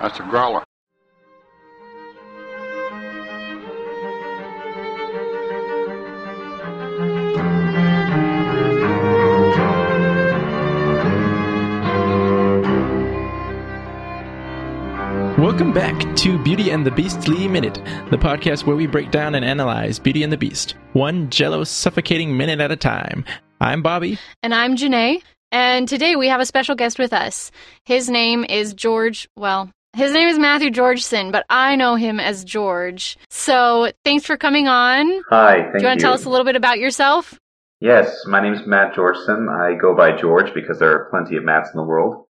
That's a growler. Welcome back to Beauty and the Beastly Minute, the podcast where we break down and analyze Beauty and the Beast, one jello suffocating minute at a time. I'm Bobby. And I'm Janae. And today we have a special guest with us. His name is George, well, his name is Matthew Georgeson, but I know him as George. So thanks for coming on. Hi, thank Do you want to tell us a little bit about yourself? Yes, my name is Matt Georgeson. I go by George because there are plenty of Matts in the world.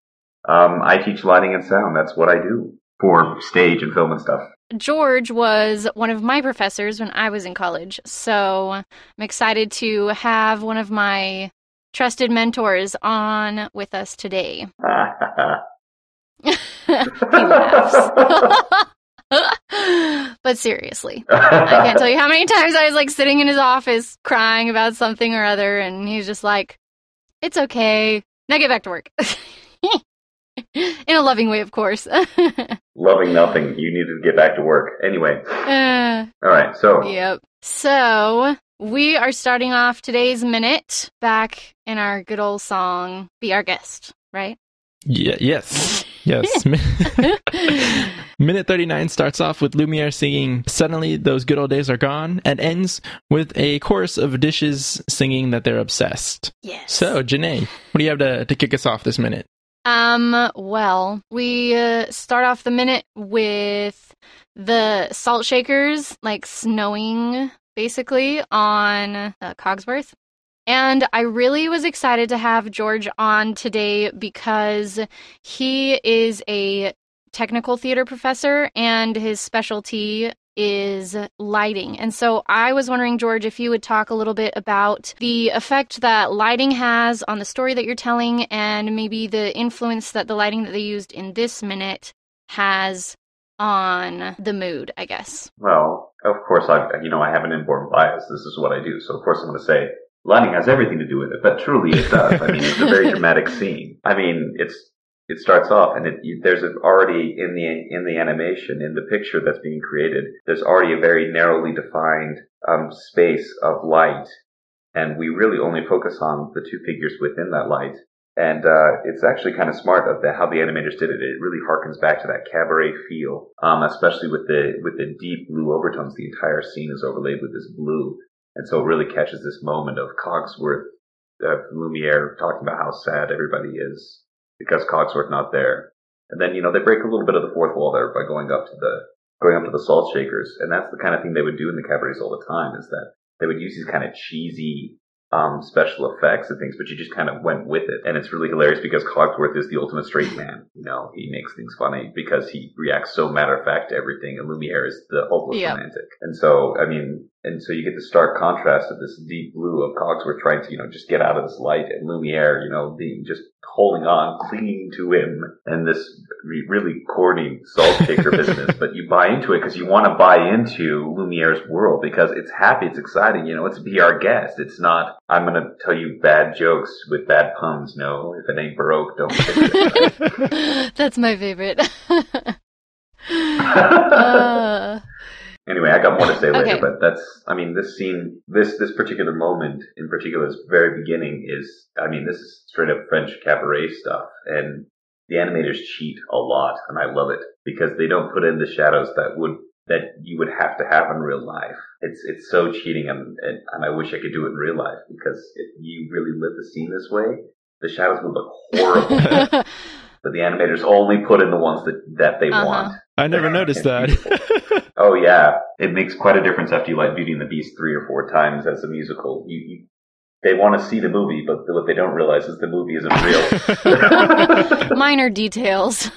Um, I teach lighting and sound. That's what I do for stage and film and stuff. George was one of my professors when I was in college. So I'm excited to have one of my trusted mentors on with us today. he laughs. but seriously, I can't tell you how many times I was like sitting in his office crying about something or other, and he's just like, "It's okay. Now get back to work." in a loving way, of course. Loving nothing. You needed to get back to work. Anyway. Uh, All right. So. yep. So we are starting off today's minute back in our good old song, "Be Our Guest," right? Yeah, yes, yes. Minute 39 starts off with Lumiere singing, Suddenly Those Good Old Days Are Gone, and ends with a chorus of dishes singing that they're obsessed. Yes. So, Janae, what do you have to, to kick us off this minute? Um, well, we uh, start off the minute with the salt shakers like snowing basically on uh, Cogsworth. And I really was excited to have George on today because he is a technical theater professor and his specialty is lighting. And so I was wondering, George, if you would talk a little bit about the effect that lighting has on the story that you're telling and maybe the influence that the lighting that they used in this minute has on the mood, I guess. Well, of course, I you know I have an inborn bias. This is what I do. So of course I'm going to say lighting has everything to do with it, but truly it does. I mean, it's a very dramatic scene. I mean, it's it starts off and it, there's already in the in the animation in the picture that's being created there's already a very narrowly defined um, space of light and we really only focus on the two figures within that light and uh, it's actually kind of smart of the, how the animators did it. It really harkens back to that cabaret feel, um, especially with the with the deep blue overtones. The entire scene is overlaid with this blue, and so it really catches this moment of Cogsworth, of Lumiere talking about how sad everybody is because Cogsworth not there. And then, you know, they break a little bit of the fourth wall there by going up to the, going up to the salt shakers. And that's the kind of thing they would do in the cabarets all the time is that they would use these kind of cheesy, um, special effects and things, but you just kind of went with it. And it's really hilarious because Cogsworth is the ultimate straight man. You know, he makes things funny because he reacts so matter of fact to everything and Lumiere is the ultimate Yep. romantic. And so, I mean, and so you get the stark contrast of this deep blue of Cogsworth trying to, you know, just get out of this light and Lumiere, you know, being just holding on, clinging to him and this really corny salt shaker business. But you buy into it because you want to buy into Lumiere's world because it's happy, it's exciting, you know, it's be our guest. It's not, I'm going to tell you bad jokes with bad puns. No, if it ain't baroque, don't fix it. That's my favorite. uh, Anyway, I got more to say later, but that's, I mean, this scene, this, this particular moment in particular, this very beginning is, I mean, this is straight up French cabaret stuff, and the animators cheat a lot, and I love it, because they don't put in the shadows that would, that you would have to have in real life. It's, it's so cheating, and, and, and I wish I could do it in real life, because if you really lit the scene this way, the shadows would look horrible. but the animators only put in the ones that, that they Uh-huh. want. I never noticed that. Oh yeah, it makes quite a difference after you like Beauty and the Beast three or four times as a musical. You, you they want to see the movie, but what they don't realize is the movie isn't real. minor details.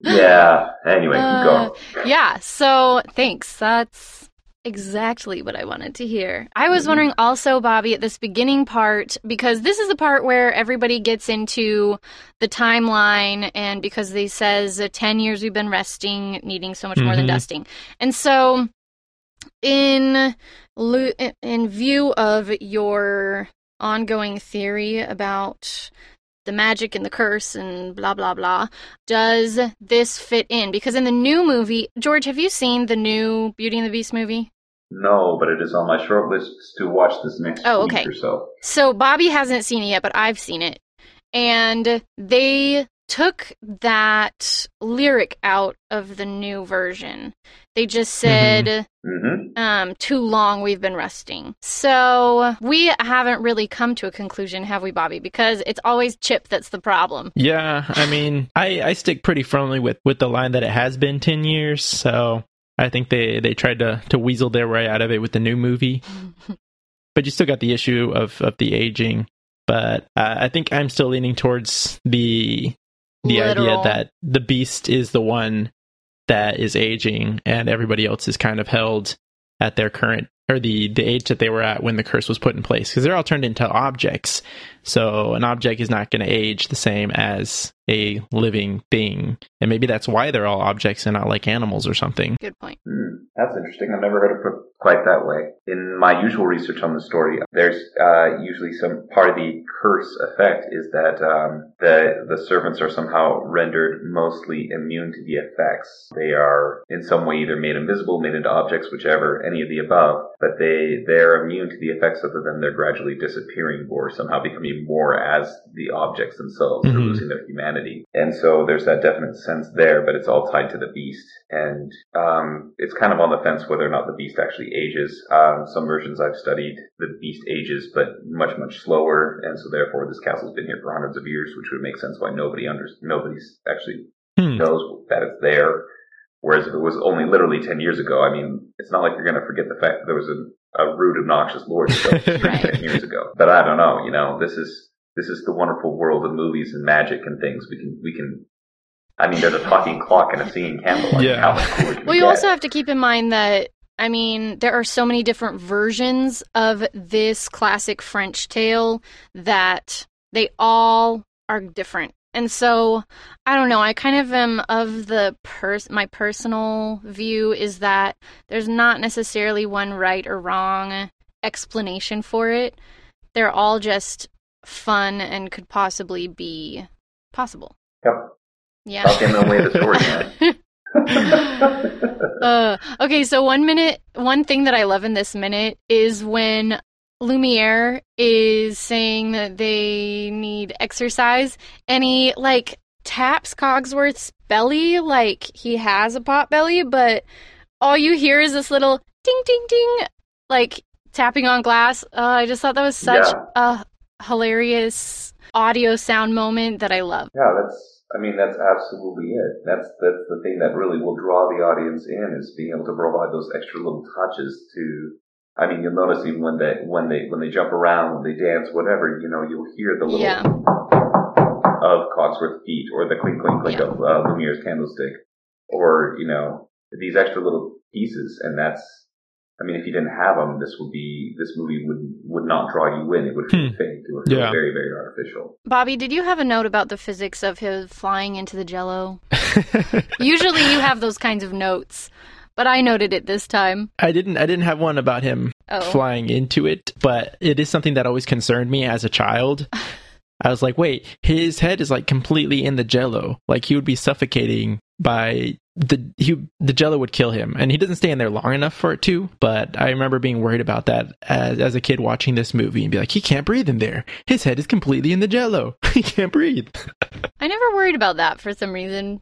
yeah. Anyway, keep Uh, going. Yeah, so thanks. That's exactly what I wanted to hear. I was Mhm. wondering also, Bobby, at this beginning part, because this is the part where everybody gets into the timeline, and because they says uh, 10 years we've been resting, needing so much more than Mhm. dusting. And so, in, in view of your ongoing theory about the magic and the curse and blah blah blah. Does this fit in? Because in the new movie, George, have you seen the new Beauty and the Beast movie? No, but it is on my short list to watch this next Oh, week okay. or so. So Bobby hasn't seen it yet, but I've seen it. And they took that lyric out of the new version. They just said, hmm um, too long, we've been resting. So we haven't really come to a conclusion, have we, Bobby? Because it's always Chip that's the problem. Yeah, I mean, I, I stick pretty firmly with, with the line that it has been 10 years, so I think they, they tried to, to weasel their way out of it with the new movie. But you still got the issue of, of the aging. But uh, I think I'm still leaning towards the the idea that the beast is the one that is aging and everybody else is kind of held at their current or the the age that they were at when the curse was put in place because they're all turned into objects so an object is not going to age the same as a living thing and maybe that's why they're all objects and not like animals or something Good point. Hmm, that's interesting. I've never heard it put quite that way. In my usual research on the story, there's uh, usually some part of the curse effect is that um, the the servants are somehow rendered mostly immune to the effects. They are in some way either made invisible, made into objects, whichever, any of the above. But they they're immune to the effects other than they're gradually disappearing or somehow becoming more as the objects themselves. Mhm. losing their humanity, and so there's that definite sense there. But it's all tied to the beast, and um, it's kind of on the fence whether or not the beast actually ages. Um, some versions I've studied, the beast ages, but much much slower, and so therefore this castle's been here for hundreds of years, which would make sense why nobody under nobody's actually Hmm. knows that it's there. Whereas if it was only literally 10 years ago, I mean, it's not like you're going to forget the fact that there was a, a rude, obnoxious lord Right. 10 years ago. But I don't know, you know, this is, this is the wonderful world of movies and magic and things. We can, we can, I mean, there's a talking clock and a singing candle. Like, Yeah. How much cooler can Well, you get? also have to keep in mind that, I mean, there are so many different versions of this classic French tale that they all are different. And so, I don't know, I kind of am of the pers- my personal view is that there's not necessarily one right or wrong explanation for it. They're all just fun and could possibly be possible. Yep. Yeah. Giving away the story. Uh, okay, so one minute, one thing that I love in this minute is when Lumiere is saying that they need exercise, and he like taps Cogsworth's belly like he has a pot belly, but all you hear is this little ding ding ding, like tapping on glass. Uh, I just thought that was such Yeah. a hilarious audio sound moment that I love. Yeah, that's. I mean, that's absolutely it. That's that's the thing that really will draw the audience in is being able to provide those extra little touches to. I mean, you'll notice even when they when they when they jump around, when they dance, whatever, you know, you'll hear the little Yeah. of Cogsworth's feet or the clink clink clink Yeah. of uh, Lumiere's candlestick, or you know these extra little pieces, and that's. I mean, if you didn't have them, this would be this movie would would not draw you in. It would feel Hmm. fake. It would feel Yeah. very very artificial. Bobby, did you have a note about the physics of his flying into the jello? Usually you have those kinds of notes, but I noted it this time. I didn't I didn't have one about him Oh. flying into it, but it is something that always concerned me as a child. I was like, wait, his head is like completely in the jello. Like he would be suffocating by the he the jello would kill him and he doesn't stay in there long enough for it to but i remember being worried about that as, as a kid watching this movie and be like he can't breathe in there his head is completely in the jello he can't breathe I never worried about that for some reason.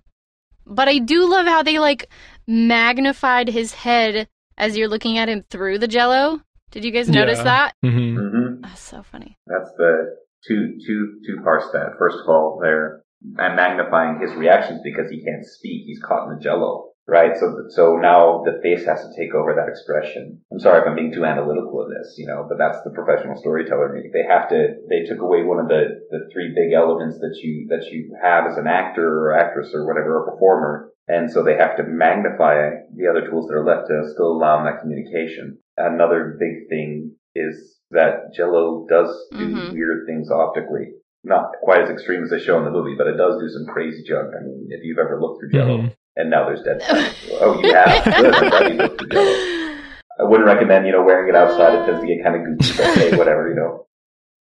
But I do love how they like magnified his head as you're looking at him through the jello. Did you guys notice Yeah. that? hmm hmm That's so funny. That's the two two two parts to that. First of all, they're and magnifying his reactions because he can't speak. He's caught in the jello, right? So so now the face has to take over that expression. I'm sorry if I'm being too analytical of this, you know, but that's the professional storyteller. They have to. They took away one of the the three big elements that you that you have as an actor or actress or whatever, a performer. And so they have to magnify the other tools that are left to still allow that communication. Another big thing is that Jello does do Mhm. weird things optically. Not quite as extreme as they show in the movie, but it does do some crazy junk. I mean, if you've ever looked through Jello, Mhm. and now there's dead oh, you have? Good. I'm glad you looked through Jello. I wouldn't recommend, you know, wearing it outside. It tends to get kind of goofy, but hey, whatever, you know.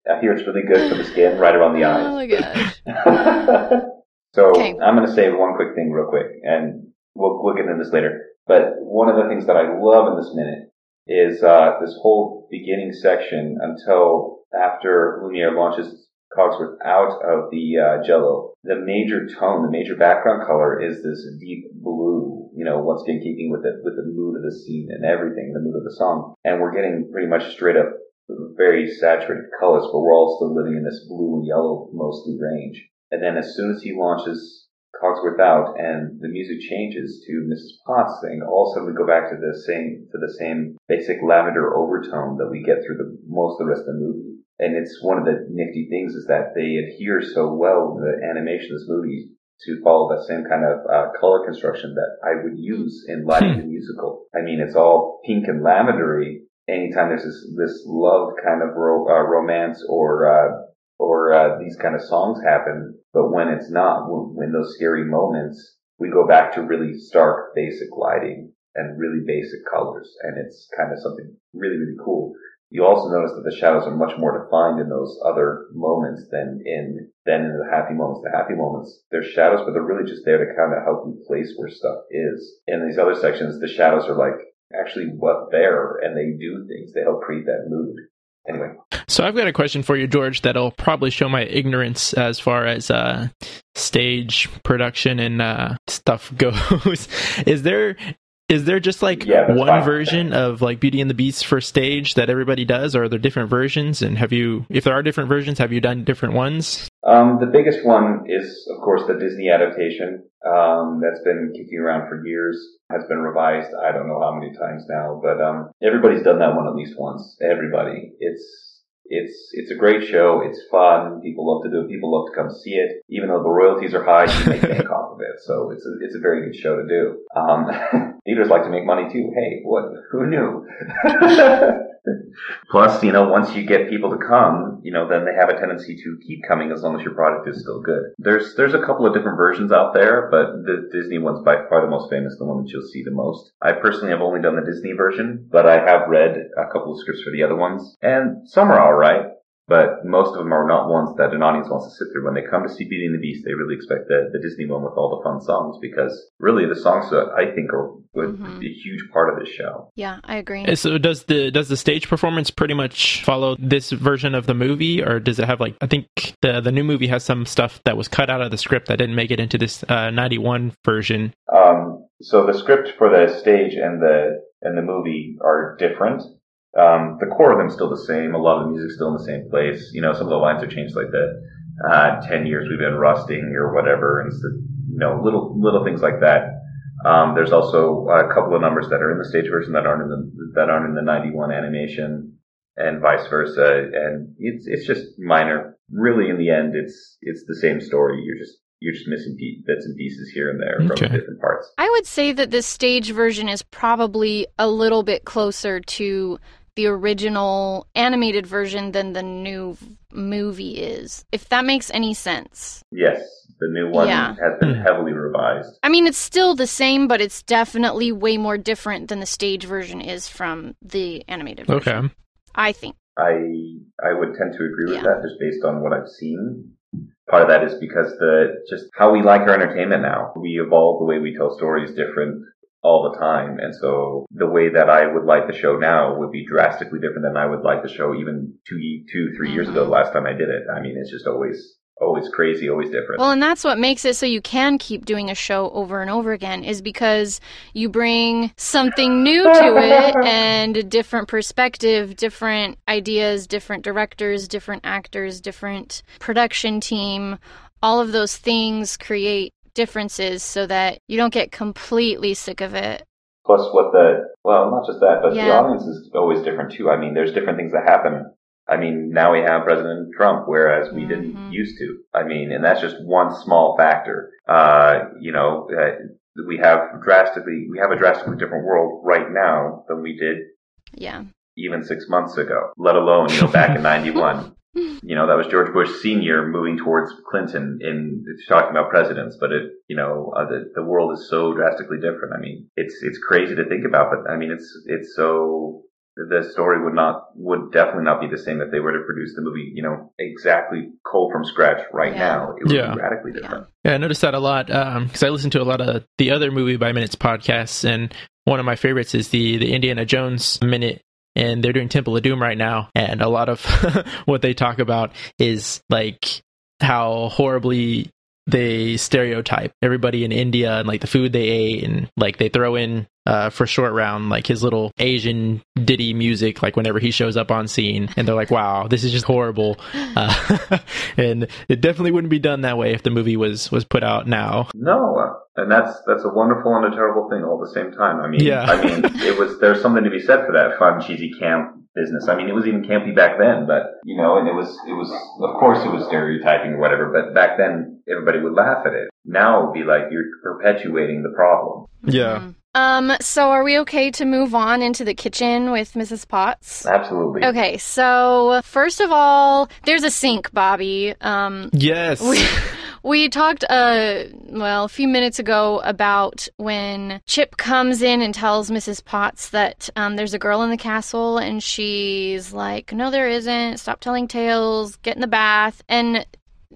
I hear it's really good for the skin, right around the eyes. Oh my gosh. so Okay. I'm going to say one quick thing real quick, and we'll we'll get into this later. But one of the things that I love in this minute is uh, this whole beginning section until after Lumiere launches Cogsworth out of the uh, Jello. The major tone, the major background color is this deep blue. You know, once again keeping with it with the mood of the scene and everything, the mood of the song, and we're getting pretty much straight up very saturated colors, but we're all still living in this blue and yellow mostly range. And then as soon as he launches Cogsworth out and the music changes to Mrs. Potts thing, all of a sudden we go back to the same to the same basic lavender overtone that we get through the most of the rest of the movie. And it's one of the nifty things is that they adhere so well the animation of this movie to follow that same kind of uh, color construction that I would use in lighting the musical. I mean, it's all pink and lavendery. Anytime there's this this love kind of ro- uh, romance or uh, or uh, these kind of songs happen, but when it's not, when, when those scary moments, we go back to really stark, basic lighting and really basic colors, and it's kind of something really, really cool. You also notice that the shadows are much more defined in those other moments than in than in the happy moments. The happy moments, they're shadows, but they're really just there to kind of help you place where stuff is. In these other sections, the shadows are like actually what there, and they do things. They help create that mood. Anyway, So I've got a question for you, George, that'll probably show my ignorance as far as uh, stage production and uh, stuff goes. is there is there just like Yeah, one fine. version of like Beauty and the Beast for stage that everybody does, or are there different versions? And have you, if there are different versions, have you done different ones? Um, the biggest one is, of course, the Disney adaptation um, that's been kicking around for years. Has been revised. I don't know how many times now, but um, everybody's done that one at least once. Everybody. It's it's it's a great show. It's fun. People love to do it. People love to come see it. Even though the royalties are high, you make bank off of it. So it's a, it's a very good show to do. Theaters like to make money too. Hey, what? Who knew? Plus, you know, once you get people to come, you know, then they have a tendency to keep coming as long as your product is still good. There's there's a couple of different versions out there, but the Disney one's by far the most famous, the one that you'll see the most. I personally have only done the Disney version, but I have read a couple of scripts for the other ones, and some are alright. But most of them are not ones that an audience wants to sit through. When they come to see Beauty and the Beast, they really expect the, the Disney one with all the fun songs because really the songs that I think are would Mhm. be a huge part of this show. Yeah, I agree. Uh, So does the does the stage performance pretty much follow this version of the movie, or does it have like I think the the new movie has some stuff that was cut out of the script that didn't make it into this uh, ninety one version? Um, so the script for the stage and the and the movie are different. Um, the core of them still the same. A lot of the music's still in the same place. You know, some of the lines have changed, like the uh, ten years we've been rusting or whatever, and so, you know, little little things like that. Um, there's also a couple of numbers that are in the stage version that aren't in the that aren't in the '91 animation, and vice versa. And it's it's just minor. Really, in the end, it's it's the same story. You're just you're just missing pe- bits and pieces here and there Okay. from different parts. I would say that the stage version is probably a little bit closer to the original animated version than the new v- movie is. If that makes any sense. Yes, the new one Yeah. has been heavily revised. I mean, it's still the same, but it's definitely way more different than the stage version is from the animated version. Okay. I think. I I would tend to agree with Yeah. that just based on what I've seen. Part of that is because the just how we like our entertainment now. We evolve the way we tell stories different all the time, and so the way that I would like the show now would be drastically different than I would like the show even two, two, three years ago. the Last time I did it, I mean, it's just always, always crazy, always different. Well, and that's what makes it so you can keep doing a show over and over again is because you bring something new to it and a different perspective, different ideas, different directors, different actors, different production team. All of those things create differences so that you don't get completely sick of it. Plus, what the well, not just that, but the audience is always different too. I mean, there's different things that happen. I mean, now we have President Trump, whereas we didn't Mhm. used to. I mean, and that's just one small factor. Uh, you know, uh, we have drastically, we have a drastically different world right now than we did Yeah. even six months ago. Let alone, you know, back in '91. You know, that was George Bush Senior moving towards Clinton in talking about presidents, but it, you know, uh, the the world is so drastically different. I mean, it's it's crazy to think about, but I mean, it's it's so the story would not would definitely not be the same if they were to produce the movie, you know, exactly cold from scratch right Yeah. now. It would Yeah. be radically different. Yeah, I noticed that a lot because I listen to a lot of the other movie by minutes podcasts, and one of my favorites is the the Indiana Jones minute. And they're doing Temple of Doom right now, and a lot of what they talk about is like how horribly they stereotype everybody in India and like the food they ate, and like they throw in uh, for short round like his little Asian ditty music, like whenever he shows up on scene, and they're like, "Wow, this is just horrible," uh, and it definitely wouldn't be done that way if the movie was was put out now. No, uh, and that's that's a wonderful and a terrible thing all at the same time. I mean, Yeah. I mean, it was there's something to be said for that fun, cheesy camp business. I mean, it was even campy back then, but you know, and it was it was of course it was stereotyping or whatever, but back then everybody would laugh at it. Now it would be like you're perpetuating the problem. Yeah. Mhm. Um, so are we okay to move on into the kitchen with Mrs. Potts? Absolutely. Okay, so first of all, there's a sink, Bobby. Um, Yes. we, we talked, uh, well, a few minutes ago about when Chip comes in and tells Mrs. Potts that um, there's a girl in the castle, and she's like, "No, there isn't. Stop telling tales. Get in the bath." And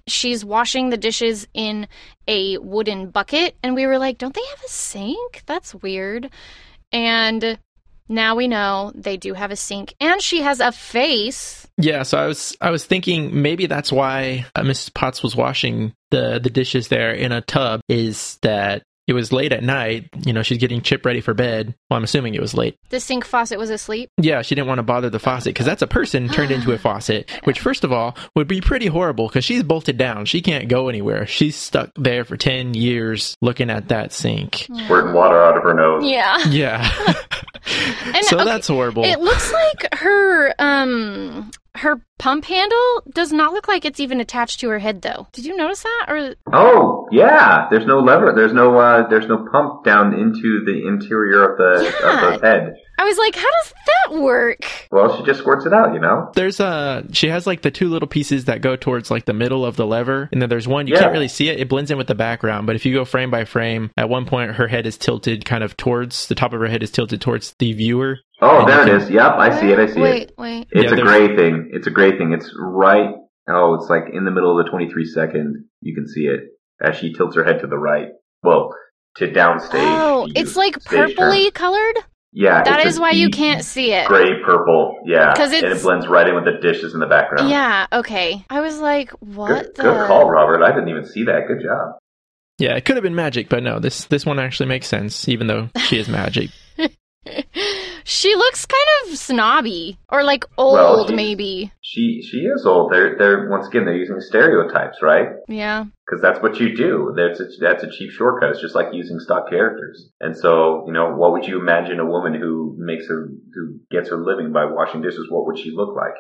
she's washing the dishes in a wooden bucket, and we were like, "Don't they have a sink? That's weird." And now we know they do have a sink, and she has a face. Yeah, so I was I was thinking maybe that's why uh, Mrs. Potts was washing the the dishes there in a tub is that it was late at night. You know, she's getting Chip ready for bed. Well, I'm assuming it was late. The sink faucet was asleep. Yeah, she didn't want to bother the faucet because that's a person turned into a faucet, which first of all would be pretty horrible because she's bolted down. She can't go anywhere. She's stuck there for ten years looking at that sink. Squirting water out of her nose. Yeah. Yeah, And, so okay, that's horrible. It looks like her um her pump handle does not look like it's even attached to her head though. Did you notice that? Or Oh yeah, there's no lever. There's no uh, there's no pump down into the interior of the Yeah. of the head. I was like, how does that work? Well, she just squirts it out, you know. There's uh she has like the two little pieces that go towards like the middle of the lever, and then there's one you Yeah. can't really see it. It blends in with the background, but if you go frame by frame, at one point her head is tilted kind of towards the top of her head is tilted towards the viewer. Oh, And there you it can- is. Yep, I see it. I see wait, it. Wait, wait. It's Yeah, a gray thing. It's a gray thing. It's right. Oh, it's like in the middle of the 23 second. You can see it as she tilts her head to the right. Well, to downstage. Oh, it's like stage purpley turn. colored? Yeah, that is it's is why you can't see it. Gray purple. yeah, because it blends right in with the dishes in the background. Yeah, okay. I was like, what Good, the good call, Robert. I didn't even see that. Good job. Yeah, it could have been magic, but no, this this one actually makes sense, even though she is magic. she looks kind of snobby. Or like old Well, she's- maybe. She she is old. They're they're once again they're using stereotypes, right? Yeah. because that's what you do. That's a, that's a cheap shortcut. It's just like using stock characters. And so, you know, what would you imagine a woman who makes her, who gets her living by washing dishes, what would she look like?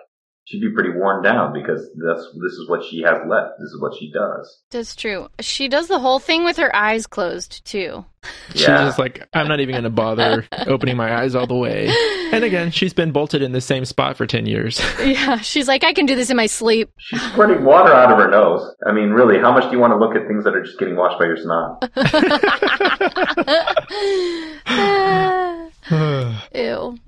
She'd be pretty worn down because that's, this is what she has left. This is what she does. That's true. She does the whole thing with her eyes closed too. She's just like, I'm not even going to bother opening my eyes all the way. And again, she's been bolted in the same spot for 10 years. Yeah, she's like, I can do this in my sleep. She's squirting water out of her nose. I mean, really, how much do you want to look at things that are just getting washed by your snot? Ew.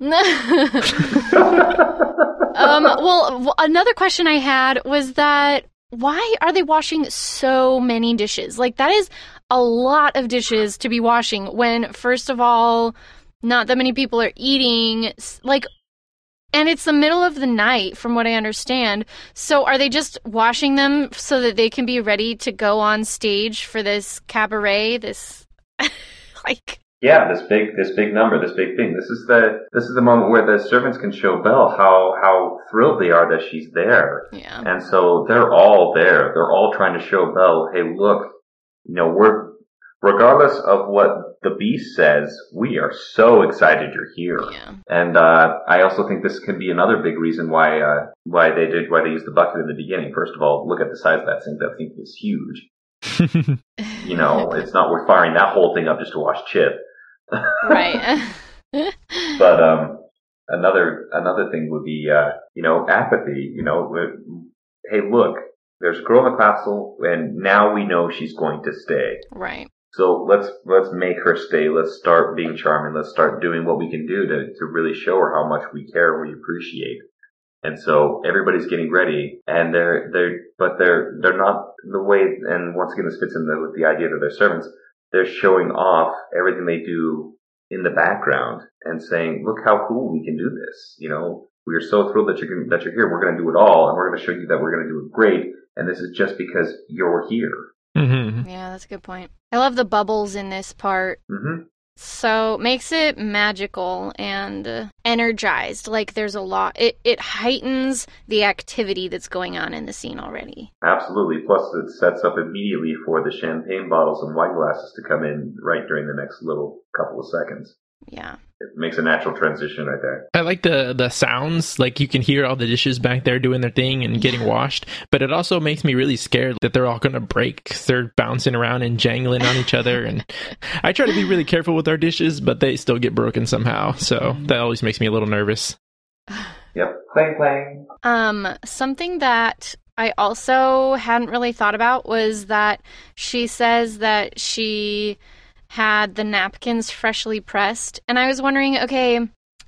um, well, another question I had was that why are they washing so many dishes? Like, that is a lot of dishes to be washing when, first of all, not that many people are eating. Like, and it's the middle of the night, from what I understand. So, are they just washing them so that they can be ready to go on stage for this cabaret? This, like, Yeah, this big, this big number, this big thing. This is the, this is the moment where the servants can show Belle how, how thrilled they are that she's there. yeah. And so they're all there. They're all trying to show Belle, hey, look, you know, we're, regardless of what the beast says, we are so excited you're here. Yeah. And, uh, I also think this could be another big reason why, uh, why they did, why they used the bucket in the beginning. First of all, look at the size of that sink. That sink is huge. You know, it's not worth firing that whole thing up just to wash Chip. Right. But, um, another, another thing would be, uh, you know, apathy, you know, hey, look, there's a girl in the castle and now we know she's going to stay. right. So let's let's make her stay. Let's start being charming. Let's start doing what we can do to to really show her how much we care, we appreciate. And so everybody's getting ready, and they're they're but they're they're not the way. And once again, this fits in the, with the idea that they're servants. They're showing off everything they do in the background and saying, "Look how cool we can do this." You know, we are so thrilled that you're that you're here. We're going to do it all, and we're going to show you that we're going to do it great. And this is just because you're here. hmm Yeah, that's a good point. I love the bubbles in this part. hmm So makes it magical and uh, energized. Like there's a lot. It it heightens the activity that's going on in the scene already. Absolutely. Plus, it sets up immediately for the champagne bottles and wine glasses to come in right during the next little couple of seconds. Yeah. It makes a natural transition right there. I like the the sounds. Like you can hear all the dishes back there doing their thing and getting washed. But it also makes me really scared that they're all going to break. They're bouncing around and jangling on each other. And I try to be really careful with our dishes, but they still get broken somehow. So that always makes me a little nervous. Yep. Clang clang. Um, something that I also hadn't really thought about was that she says that she had the napkins freshly pressed. And I was wondering, okay,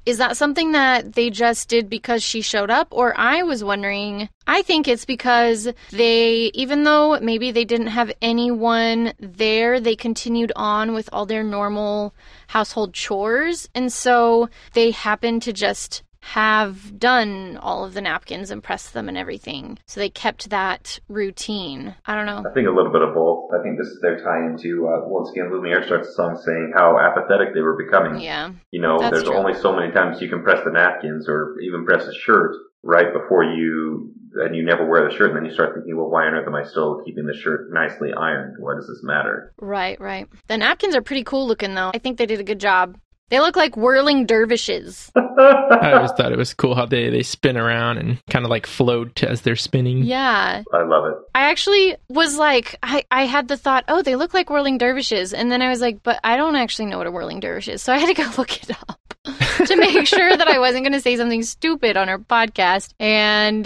is that something that they just did because she showed up? Or I was wondering, I think it's because they, even though maybe they didn't have anyone there, they continued on with all their normal household chores. And so they happened to just have done all of the napkins and pressed them and everything. So they kept that routine. I don't know. I think a little bit of both. I think this is their tie into, uh, once again, Lumiere starts the song saying how apathetic they were becoming. Yeah. You know, there's true. only so many times you can press the napkins or even press a shirt right before you, and you never wear the shirt, and then you start thinking, well, why on earth am I still keeping the shirt nicely ironed? Why does this matter? Right, right. The napkins are pretty cool looking though. I think they did a good job. They look like whirling dervishes. I always thought it was cool how they, they spin around and kind of like float as they're spinning. Yeah. I love it. I actually was like, I, I had the thought, oh, they look like whirling dervishes. And then I was like, but I don't actually know what a whirling dervish is. So I had to go look it up to make sure that I wasn't going to say something stupid on our podcast. And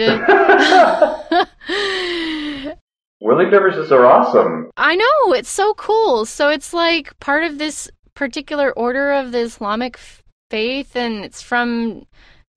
Whirling dervishes are awesome. I know, it's so cool. So it's like part of this particular order of the Islamic f- faith, and it's from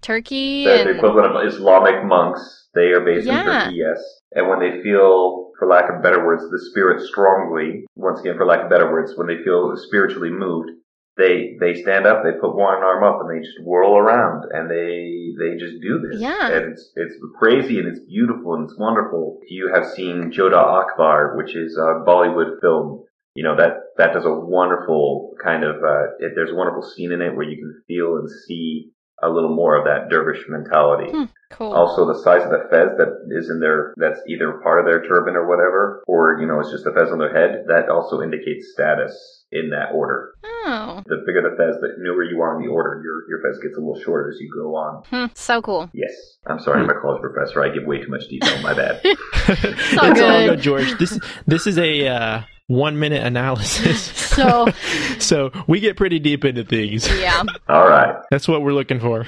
Turkey. They're the equivalent of Islamic monks. They are based Yeah. in Turkey, yes. And when they feel, for lack of better words, the spirit strongly, once again, for lack of better words, when they feel spiritually moved, they they stand up, they put one arm up, and they just whirl around, and they they just do this. Yeah. And it's it's crazy, and it's beautiful, and it's wonderful. You have seen Jodhaa Akbar, which is a Bollywood film, you know that that does a wonderful kind of. Uh, it, there's a wonderful scene in it where you can feel and see a little more of that dervish mentality. Hmm, cool. Also, the size of the fez that is in their, that's either part of their turban or whatever, or, you know, it's just the fez on their head, that also indicates status in that order. oh, The bigger the fez, the newer you are in the order, your, your fez gets a little shorter as you go on. hmm, so cool. Yes. I'm sorry, I'm a college professor. I give way too much detail. My bad. it's all all good. good, George. This this is a uh, one minute analysis, So, so we get pretty deep into things. yeah. All right. That's what we're looking for.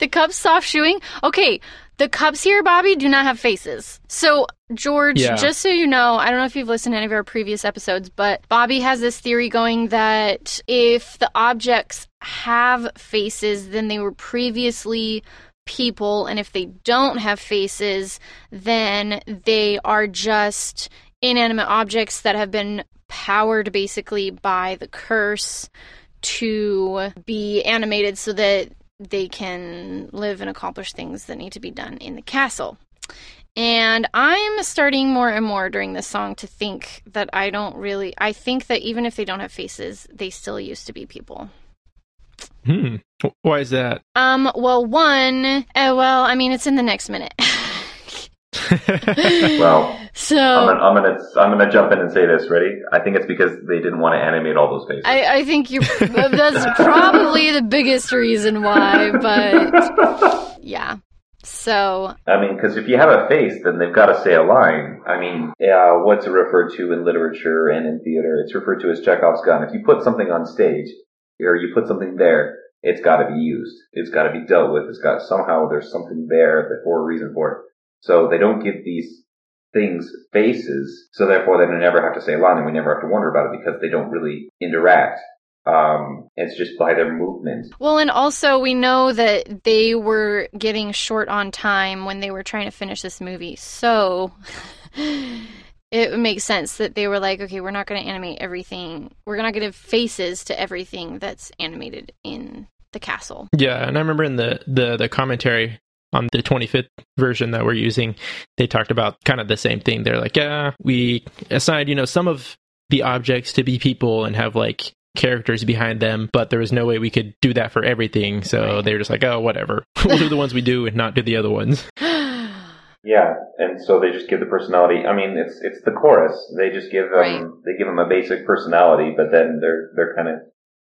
The Cubs soft shoeing. Okay, the Cubs here, Bobby, do not have faces. So, George, Yeah. just so you know, I don't know if you've listened to any of our previous episodes, but Bobby has this theory going that if the objects have faces, then they were previously people, and if they don't have faces, then they are just inanimate objects that have been powered basically by the curse to be animated so that they can live and accomplish things that need to be done in the castle. And I'm starting more and more during this song to think that I don't really. I think that even if they don't have faces, they still used to be people. Hmm. Why is that? Um. Well, one. Uh, well, I mean, it's in the next minute. Well, so I'm gonna, I'm gonna, I'm gonna jump in and say this. Ready? I think it's because they didn't want to animate all those faces. I, I think you. That's probably the biggest reason why. But yeah. So I mean, because if you have a face, then they've got to say a line. I mean, yeah, what's it referred to in literature and in theater? It's referred to as Chekhov's gun. If you put something on stage, or you put something there, it's got to be used. It's got to be dealt with. It's got somehow there's something there for a reason for it. So they don't give these things faces, so therefore they never have to say a line and we never have to wonder about it because they don't really interact. Um, it's just by their movement. Well, and also we know that they were getting short on time when they were trying to finish this movie. So it makes sense that they were like, okay, we're not going to animate everything. We're not going to give faces to everything that's animated in the castle. Yeah, and I remember in the the the commentary on the 25th version that we're using, they talked about kind of the same thing. They're like, yeah, we assigned, you know, some of the objects to be people and have like characters behind them, but there was no way we could do that for everything. So Right. they were just like, oh, whatever. we'll do the ones we do and not do the other ones. Yeah, and so they just give the personality. I mean, it's it's the chorus. They just give them Right. they give them a basic personality, but then they're they're kind of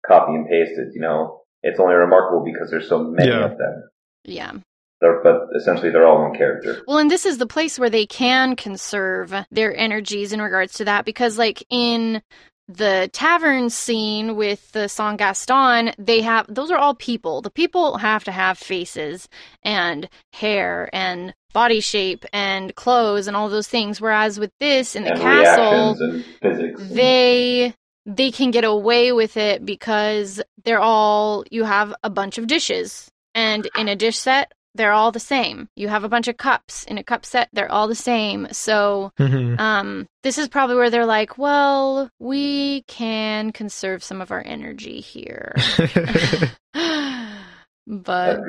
copy and pasted. You know, it's only remarkable because there's so many Yeah. of them. yeah. They're, but essentially, they're all one character. Well, and this is the place where they can conserve their energies in regards to that because, like, in the tavern scene with the song Gaston, they have those are all people. The people have to have faces and hair and body shape and clothes and all those things. Whereas with this in the and castle, and physics. and- they they can get away with it because they're all you have a bunch of dishes and in a dish set they're all the same you have a bunch of cups in a cup set they're all the same so Mhm. um this is probably where they're like well we can conserve some of our energy here but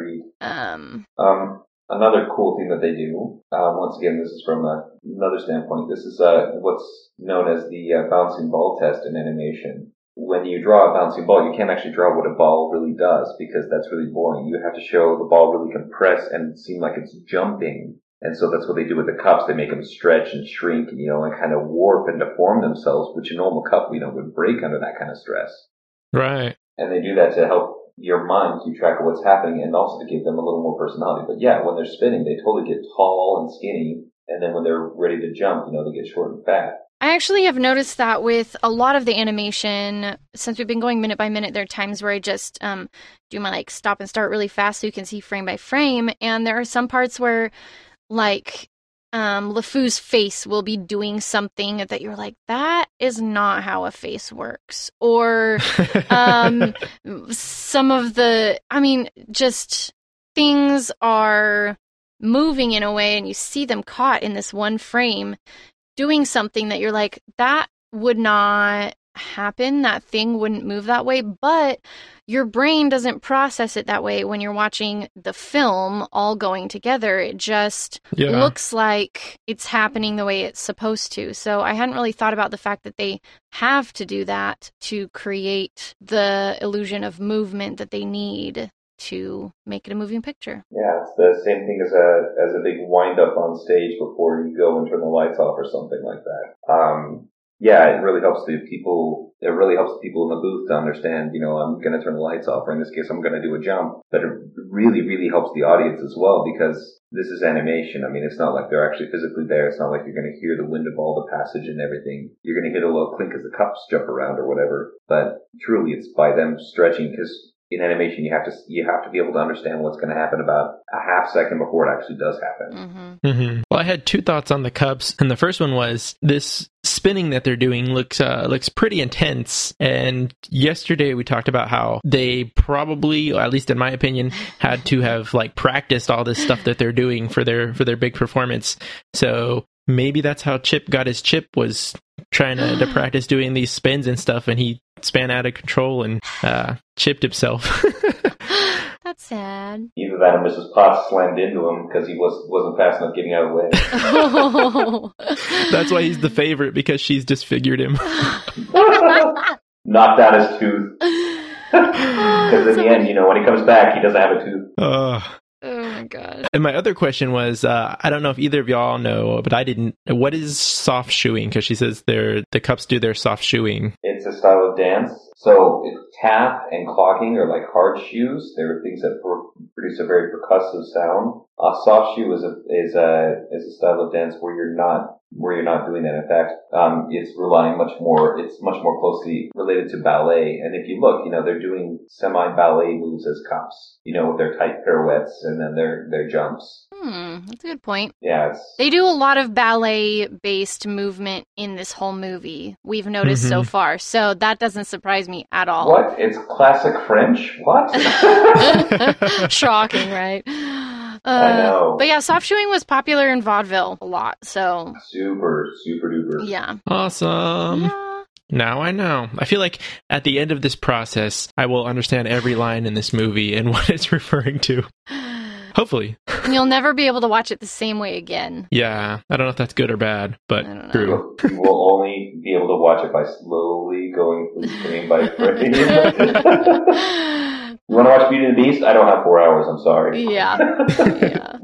um Um, another cool thing that they do, uh, once again, this is from a, another standpoint. This is uh, what's known as the uh, bouncing ball test in animation. When you draw a bouncing ball, you can't actually draw what a ball really does because that's really boring. You have to show the ball really compress and seem like it's jumping. And so that's what they do with the cups. They make them stretch and shrink, you know, and kind of warp and deform themselves, which a normal cup, you know, would break under that kind of stress. right. And they do that to help your mind keep track of what's happening and also to give them a little more personality. But yeah, when they're spinning, they totally get tall and skinny. And then when they're ready to jump, you know, they get short and fat. I actually have noticed that with a lot of the animation, since we've been going minute by minute, there are times where I just um, do my like stop and start really fast so you can see frame by frame. And there are some parts where, like, um, LeFou's face will be doing something that you're like, that is not how a face works. Or um, some of the, I mean, just things are moving in a way and you see them caught in this one frame doing something that you're like, that would not happen. That thing wouldn't move that way. But your brain doesn't process it that way when you're watching the film all going together. It just yeah. looks like it's happening the way it's supposed to. So I hadn't really thought about the fact that they have to do that to create the illusion of movement that they need to make it a moving picture. Yeah, it's the same thing as a as a big wind up on stage before you go and turn the lights off or something like that. Um, yeah, it really helps the people. It really helps people in the booth to understand. You know, I'm going to turn the lights off, or in this case, I'm going to do a jump. But it really, really helps the audience as well because this is animation. I mean, it's not like they're actually physically there. It's not like you're going to hear the wind of all the passage and everything. You're going to hear the little clink as the cups jump around or whatever. But truly, it's by them stretching because in animation you have to you have to be able to understand what's going to happen about a half second before it actually does happen. hmm hmm Well, I had two thoughts on the cups, and the first one was this spinning that they're doing looks uh, looks pretty intense. And yesterday we talked about how they probably, at least in my opinion, had to have like practiced all this stuff that they're doing for their for their big performance. So maybe that's how Chip got his chip was trying to, to practice doing these spins and stuff, and he span out of control and uh, chipped himself. That's sad. Either that or Mrs. Potts slammed into him because he was wasn't fast enough getting out of the way. Oh. That's why he's the favorite because she's disfigured him. Knocked out his tooth. Because in the end, you know, when he comes back, he doesn't have a tooth. Uh, Oh my god. and my other question was, uh, I don't know if either of y'all know, but I didn't. What is soft shoeing? Because she says they're the cups do their soft shoeing. It's a style of dance. So tap and clogging are like hard shoes. They're things that pro- produce a very percussive sound. A soft shoe is a is a is a style of dance where you're not where you're not doing that. In fact, um, it's relying much more. It's much more closely related to ballet. And if you look, you know, they're doing semi ballet moves as cops. You know, with their tight pirouettes and then their their jumps. Hmm, that's a good point. Yeah, it's They do a lot of ballet based movement in this whole movie, we've noticed so Mhm. far. So that doesn't surprise me at all. what? It's classic French. What? Shocking, right? Uh, I know. But yeah, soft shoeing was popular in vaudeville a lot. So super, super duper. yeah. Awesome. yeah. Now I know. I feel like at the end of this process, I will understand every line in this movie and what it's referring to. Hopefully. And you'll never be able to watch it the same way again. Yeah. I don't know if that's good or bad, but I don't know. true. You will only be able to watch it by slowly going through frame by frame. you want to watch Beauty and the Beast? I don't have four hours. I'm sorry. yeah. Yeah.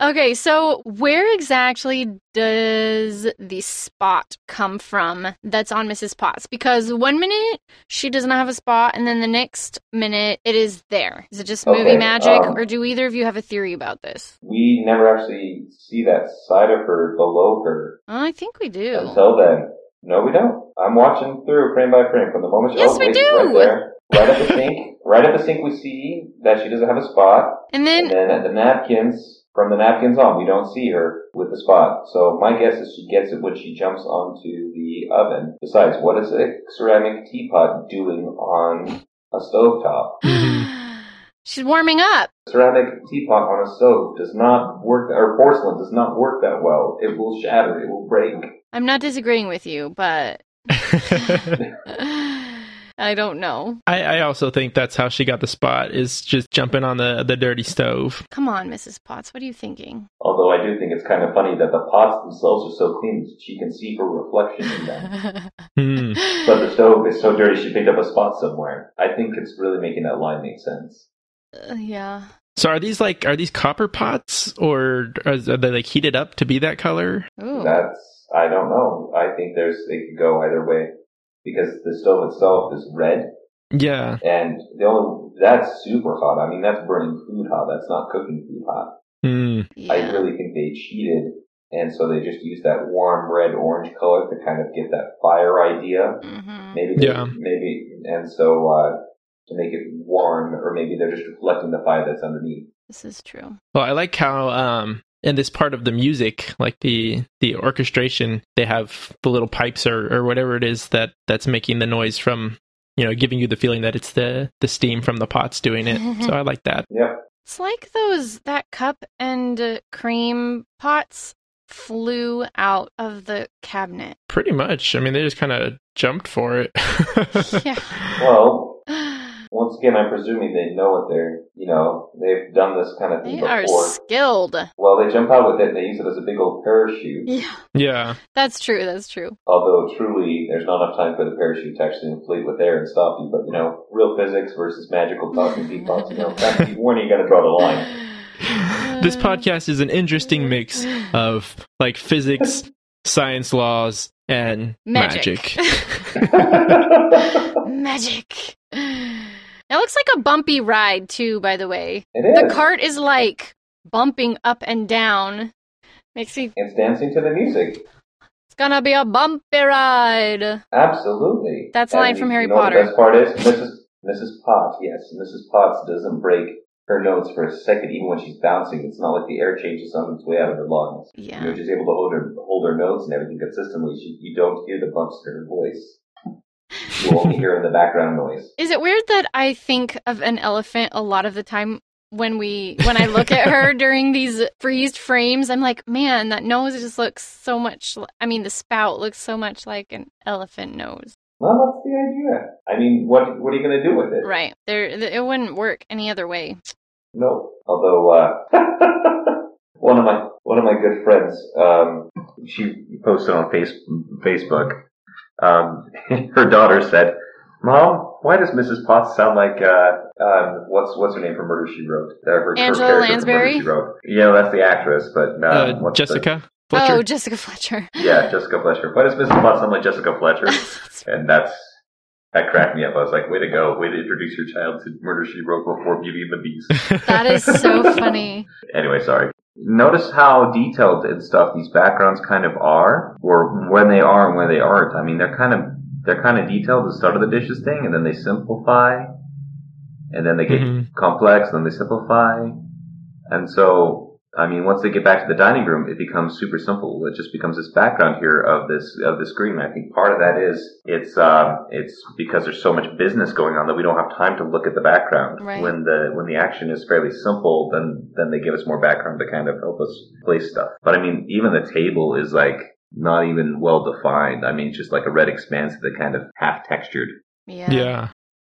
Okay, so where exactly does the spot come from that's on Mrs. Potts? Because one minute she does not have a spot, and then the next minute it is there. Is it just movie Okay, magic, um, or do either of you have a theory about this? We never actually see that side of her below her Oh, I think we do. until then. No, we don't. I'm watching through frame by frame from the moment she Yes, oh, we do. Right there. Right at the sink. Right at the sink we see that she doesn't have a spot. And And then, then at the napkins, from the napkins on, we don't see her with the spot. So my guess is she gets it when she jumps onto the oven. Besides, what is a ceramic teapot doing on a stovetop? Mhm. she's warming up. ceramic teapot on a stove does not work, or porcelain does not work that well. It will shatter. It will break. I'm not disagreeing with you, but I don't know. I, I also think that's how she got the spot is just jumping on the, the dirty stove. Come on, Mrs. Potts, what are you thinking? Although I do think it's kind of funny that the pots themselves are so clean that she can see her reflection in them. Hmm. But the stove is so dirty she picked up a spot somewhere. I think it's really making that line make sense. Uh, yeah. So are these like are these copper pots or are they like heated up to be that color? Ooh. That's I don't know. I think there's it could go either way because the stove itself is red Yeah. and the only that's super hot. I mean that's burning food hot. That's not cooking food hot. Hmm. yeah. I really think they cheated, and so they just used that warm red orange color to kind of get that fire idea. hmm Maybe, they- Yeah. maybe, and so uh, to make it warm, or maybe they're just reflecting the fire that's underneath. This is true. Well, I like how um in this part of the music, like the the orchestration, they have the little pipes or, or whatever it is that that's making the noise from you know giving you the feeling that it's the the steam from the pots doing it. so I like that. Yeah, It's like those that cup and uh, cream pots flew out of the cabinet. Pretty much. I mean, they just kind of jumped for it. Yeah. Well, once again, I'm presuming they know what they're, you know, they've done this kind of thing they are before. skilled. Well, they jump out with it and they use it as a big old parachute. Yeah, yeah. that's true. That's true. Although truly, there's not enough time for the parachute to actually inflate with air and stop you. But you know, real physics versus magical talking teapots. You know, that's when you got to draw the line. This podcast is an interesting mix of like physics, science laws, and Magic. magic. Magic. It looks like a bumpy ride too, by the way. It is. The cart is like bumping up and down. Makes me It's dancing to the music. it's gonna be a bumpy ride. Absolutely. That's a line from you Harry know Potter. The best part is Mrs. Mrs. Potts. Yes, Mrs. Potts doesn't break her notes for a second, even when she's bouncing. It's not like the air changes on its way out of her lungs. Yeah. You're just able to hold her hold her notes and everything consistently. She, you don't hear the bumps in her voice. You only hear in the background noise. Is it weird that I think of an elephant a lot of the time when we when I look at her during these freezed frames? I'm like, man, that nose just looks so much. li- I mean, the spout looks so much like an elephant nose. Well, that's the idea. I mean, what what are you going to do with it? Right. There, it wouldn't work any other way. No. Although uh, one of my one of my good friends, um, she posted on face, Facebook. Um, her daughter said, "Mom, why does Mrs. Potts sound like uh, um, what's what's her name from Murder She Wrote? Uh, her, her Angela character Lansbury? She Wrote. Yeah, that's the actress, but uh, Uh, what's the- Jessica Fletcher. Oh, Jessica Fletcher. yeah, Jessica Fletcher. Why does Mrs. Potts sound like Jessica Fletcher? And that's that cracked me up. I was like, way to go, way to introduce your child to Murder She Wrote before Beauty and the Beast. that is so funny. Anyway, sorry. Notice how detailed and stuff these backgrounds kind of are, or when they are and when they aren't. I mean, they're kind of they're kind of detailed the start of the dishes thing, and then they simplify, and then they get Mhm. complex, and then they simplify, and so I mean, once they get back to the dining room, it becomes super simple. It just becomes this background here of this of this screen. I think part of that is it's uh, it's because there's so much business going on that we don't have time to look at the background. Right. When the when the action is fairly simple, then then they give us more background to kind of help us place stuff. But I mean, even the table is like not even well defined. I mean, it's just like a red expanse that kind of half textured. Yeah. Yeah.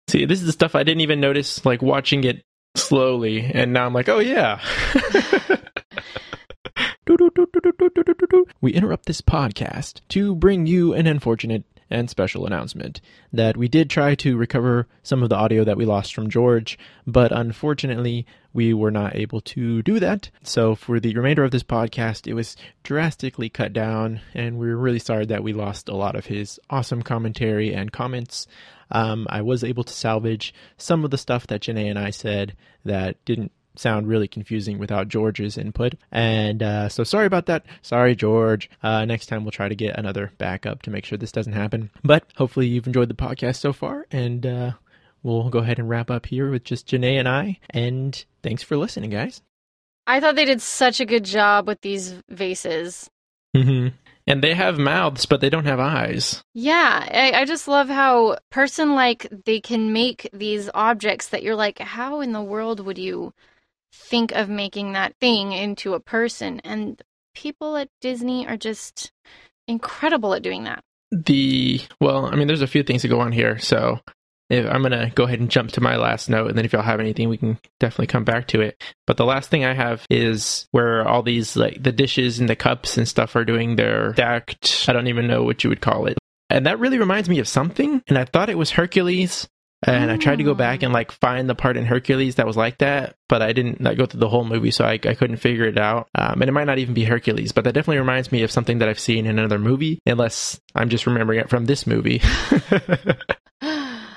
See, this is the stuff I didn't even notice, like watching it slowly, and now I'm like, oh yeah. we interrupt this podcast to bring you an unfortunate and special announcement that we did try to recover some of the audio that we lost from George, but unfortunately, we were not able to do that. So, for the remainder of this podcast, it was drastically cut down, and we're really sorry that we lost a lot of his awesome commentary and comments. Um, I was able to salvage some of the stuff that Janae and I said that didn't sound really confusing without George's input. And uh, so sorry about that. Sorry, George. Uh, next time we'll try to get another backup to make sure this doesn't happen. But hopefully you've enjoyed the podcast so far. And uh, we'll go ahead and wrap up here with just Janae and I. And thanks for listening, guys. I thought they did such a good job with these vases. Mm-hmm. And they have mouths, but they don't have eyes. Yeah, I, I just love how person like they can make these objects that you're like, how in the world would you think of making that thing into a person? And people at Disney are just incredible at doing that. the well i mean there's a few things to go on here so if, i'm gonna go ahead and jump to my last note and then if y'all have anything we can definitely come back to it but the last thing i have is where all these like the dishes and the cups and stuff are doing their stacked i don't even know what you would call it and that really reminds me of something and i thought it was hercules and I tried to go back and like find the part in Hercules that was like that, but I didn't like go through the whole movie, so I, I couldn't figure it out. Um, and it might not even be Hercules, but that definitely reminds me of something that I've seen in another movie, unless I'm just remembering it from this movie.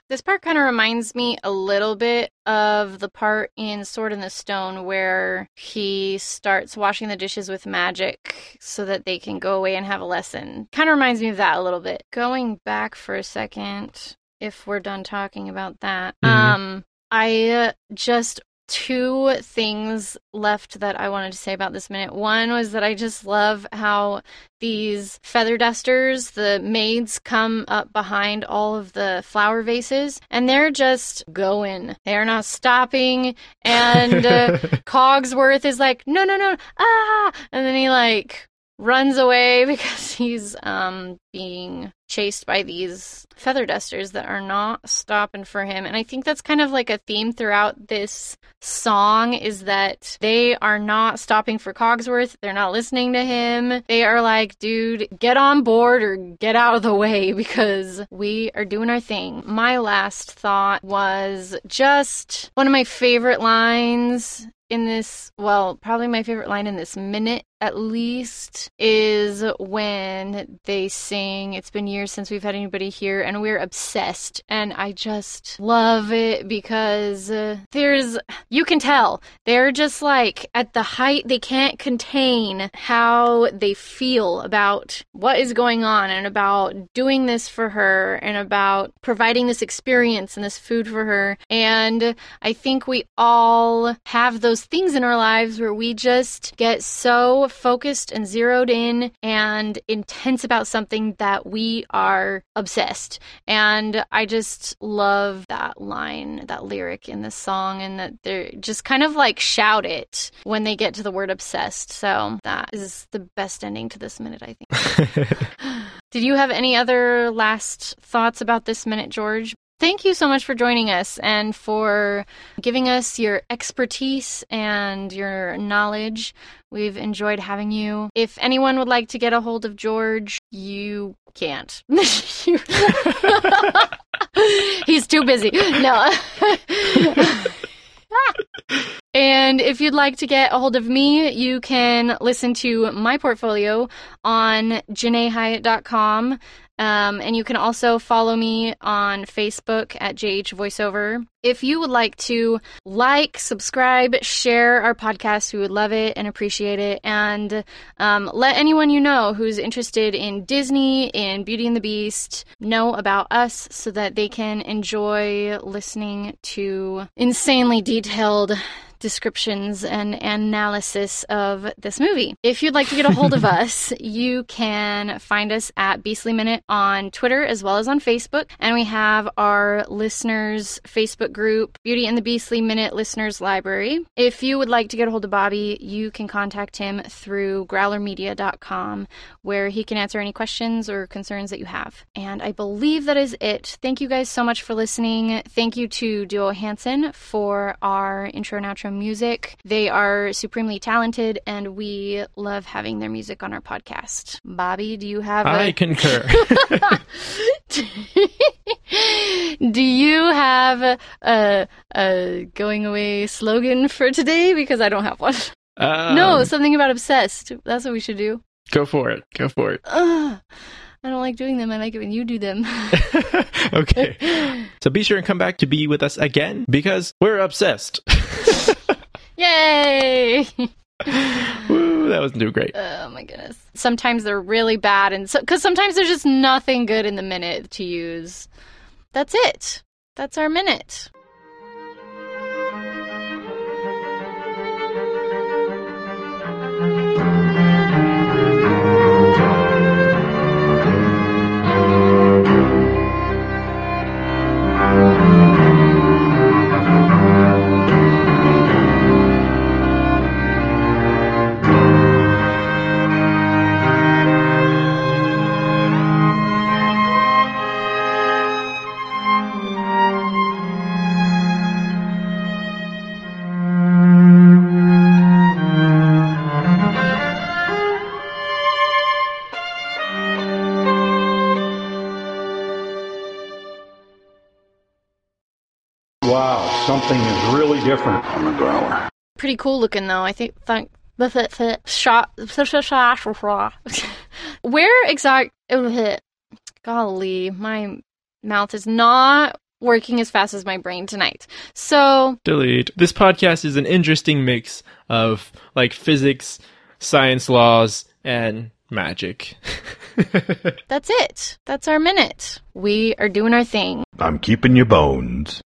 this part kind of reminds me a little bit of the part in Sword in the Stone where he starts washing the dishes with magic so that they can go away and have a lesson. Kind of reminds me of that a little bit. Going back for a second, if we're done talking about that, Mhm. um, I uh, just two things left that I wanted to say about this minute. One was that I just love how these feather dusters, the maids come up behind all of the flower vases and they're just going. They're not stopping. And uh, Cogsworth is like, no, no, no, ah! And then he like runs away because he's um being chased by these feather dusters that are not stopping for him. And I think that's kind of like a theme throughout this song is that they are not stopping for Cogsworth. They're not listening to him. They are like, dude, get on board or get out of the way because we are doing our thing. My last thought was just one of my favorite lines in this, well, probably my favorite line in this minute at least is when they sing, It's been years since we've had anybody here, and we're obsessed. And I just love it because uh, there's, you can tell, they're just like at the height, they can't contain how they feel about what is going on and about doing this for her and about providing this experience and this food for her. And I think we all have those things in our lives where we just get so focused and zeroed in and intense about something that we are obsessed. And I just love that line, that lyric in this song, and that they're just kind of like shout it when they get to the word obsessed. So that is the best ending to this minute, I think. Did you have any other last thoughts about this minute, George? Thank you so much for joining us and for giving us your expertise and your knowledge. We've enjoyed having you. If anyone would like to get a hold of George, you can't. He's too busy. No. And if you'd like to get a hold of me, you can listen to my portfolio on janaehyatt.com. Um, and you can also follow me on Facebook at JH Voiceover. If you would like to like, subscribe, share our podcast, we would love it and appreciate it. And um, let anyone you know who's interested in Disney, in Beauty and the Beast, know about us so that they can enjoy listening to insanely detailed descriptions and analysis of this movie. If you'd like to get a hold of us, you can find us at Beastly Minute on Twitter as well as on Facebook. And we have our listeners Facebook group, Beauty and the Beastly Minute Listeners Library. If you would like to get a hold of Bobby, you can contact him through growlermedia.com where he can answer any questions or concerns that you have. And I believe that is it. Thank you guys so much for listening. Thank you to Duo Hansen for our intro and outro music. They are supremely talented, and we love having their music on our podcast. Bobby, do you have? I a... concur. do you have a, a going away slogan for today? Because I don't have one. Um, no, something about obsessed. That's what we should do. Go for it. Go for it. Ugh. I don't like doing them. I like it when you do them. okay. So be sure and come back to be with us again because we're obsessed. Yay! Woo, that wasn't too great. Oh my goodness. Sometimes they're really bad, and so because sometimes there's just nothing good in the minute to use. That's it. That's our minute. Pretty cool looking though. I think. Think. Where exact? Oh, golly, my mouth is not working as fast as my brain tonight. So Delete. This podcast is an interesting mix of like physics, science laws, and magic. that's it. That's our minute. We are doing our thing. I'm keeping your bones.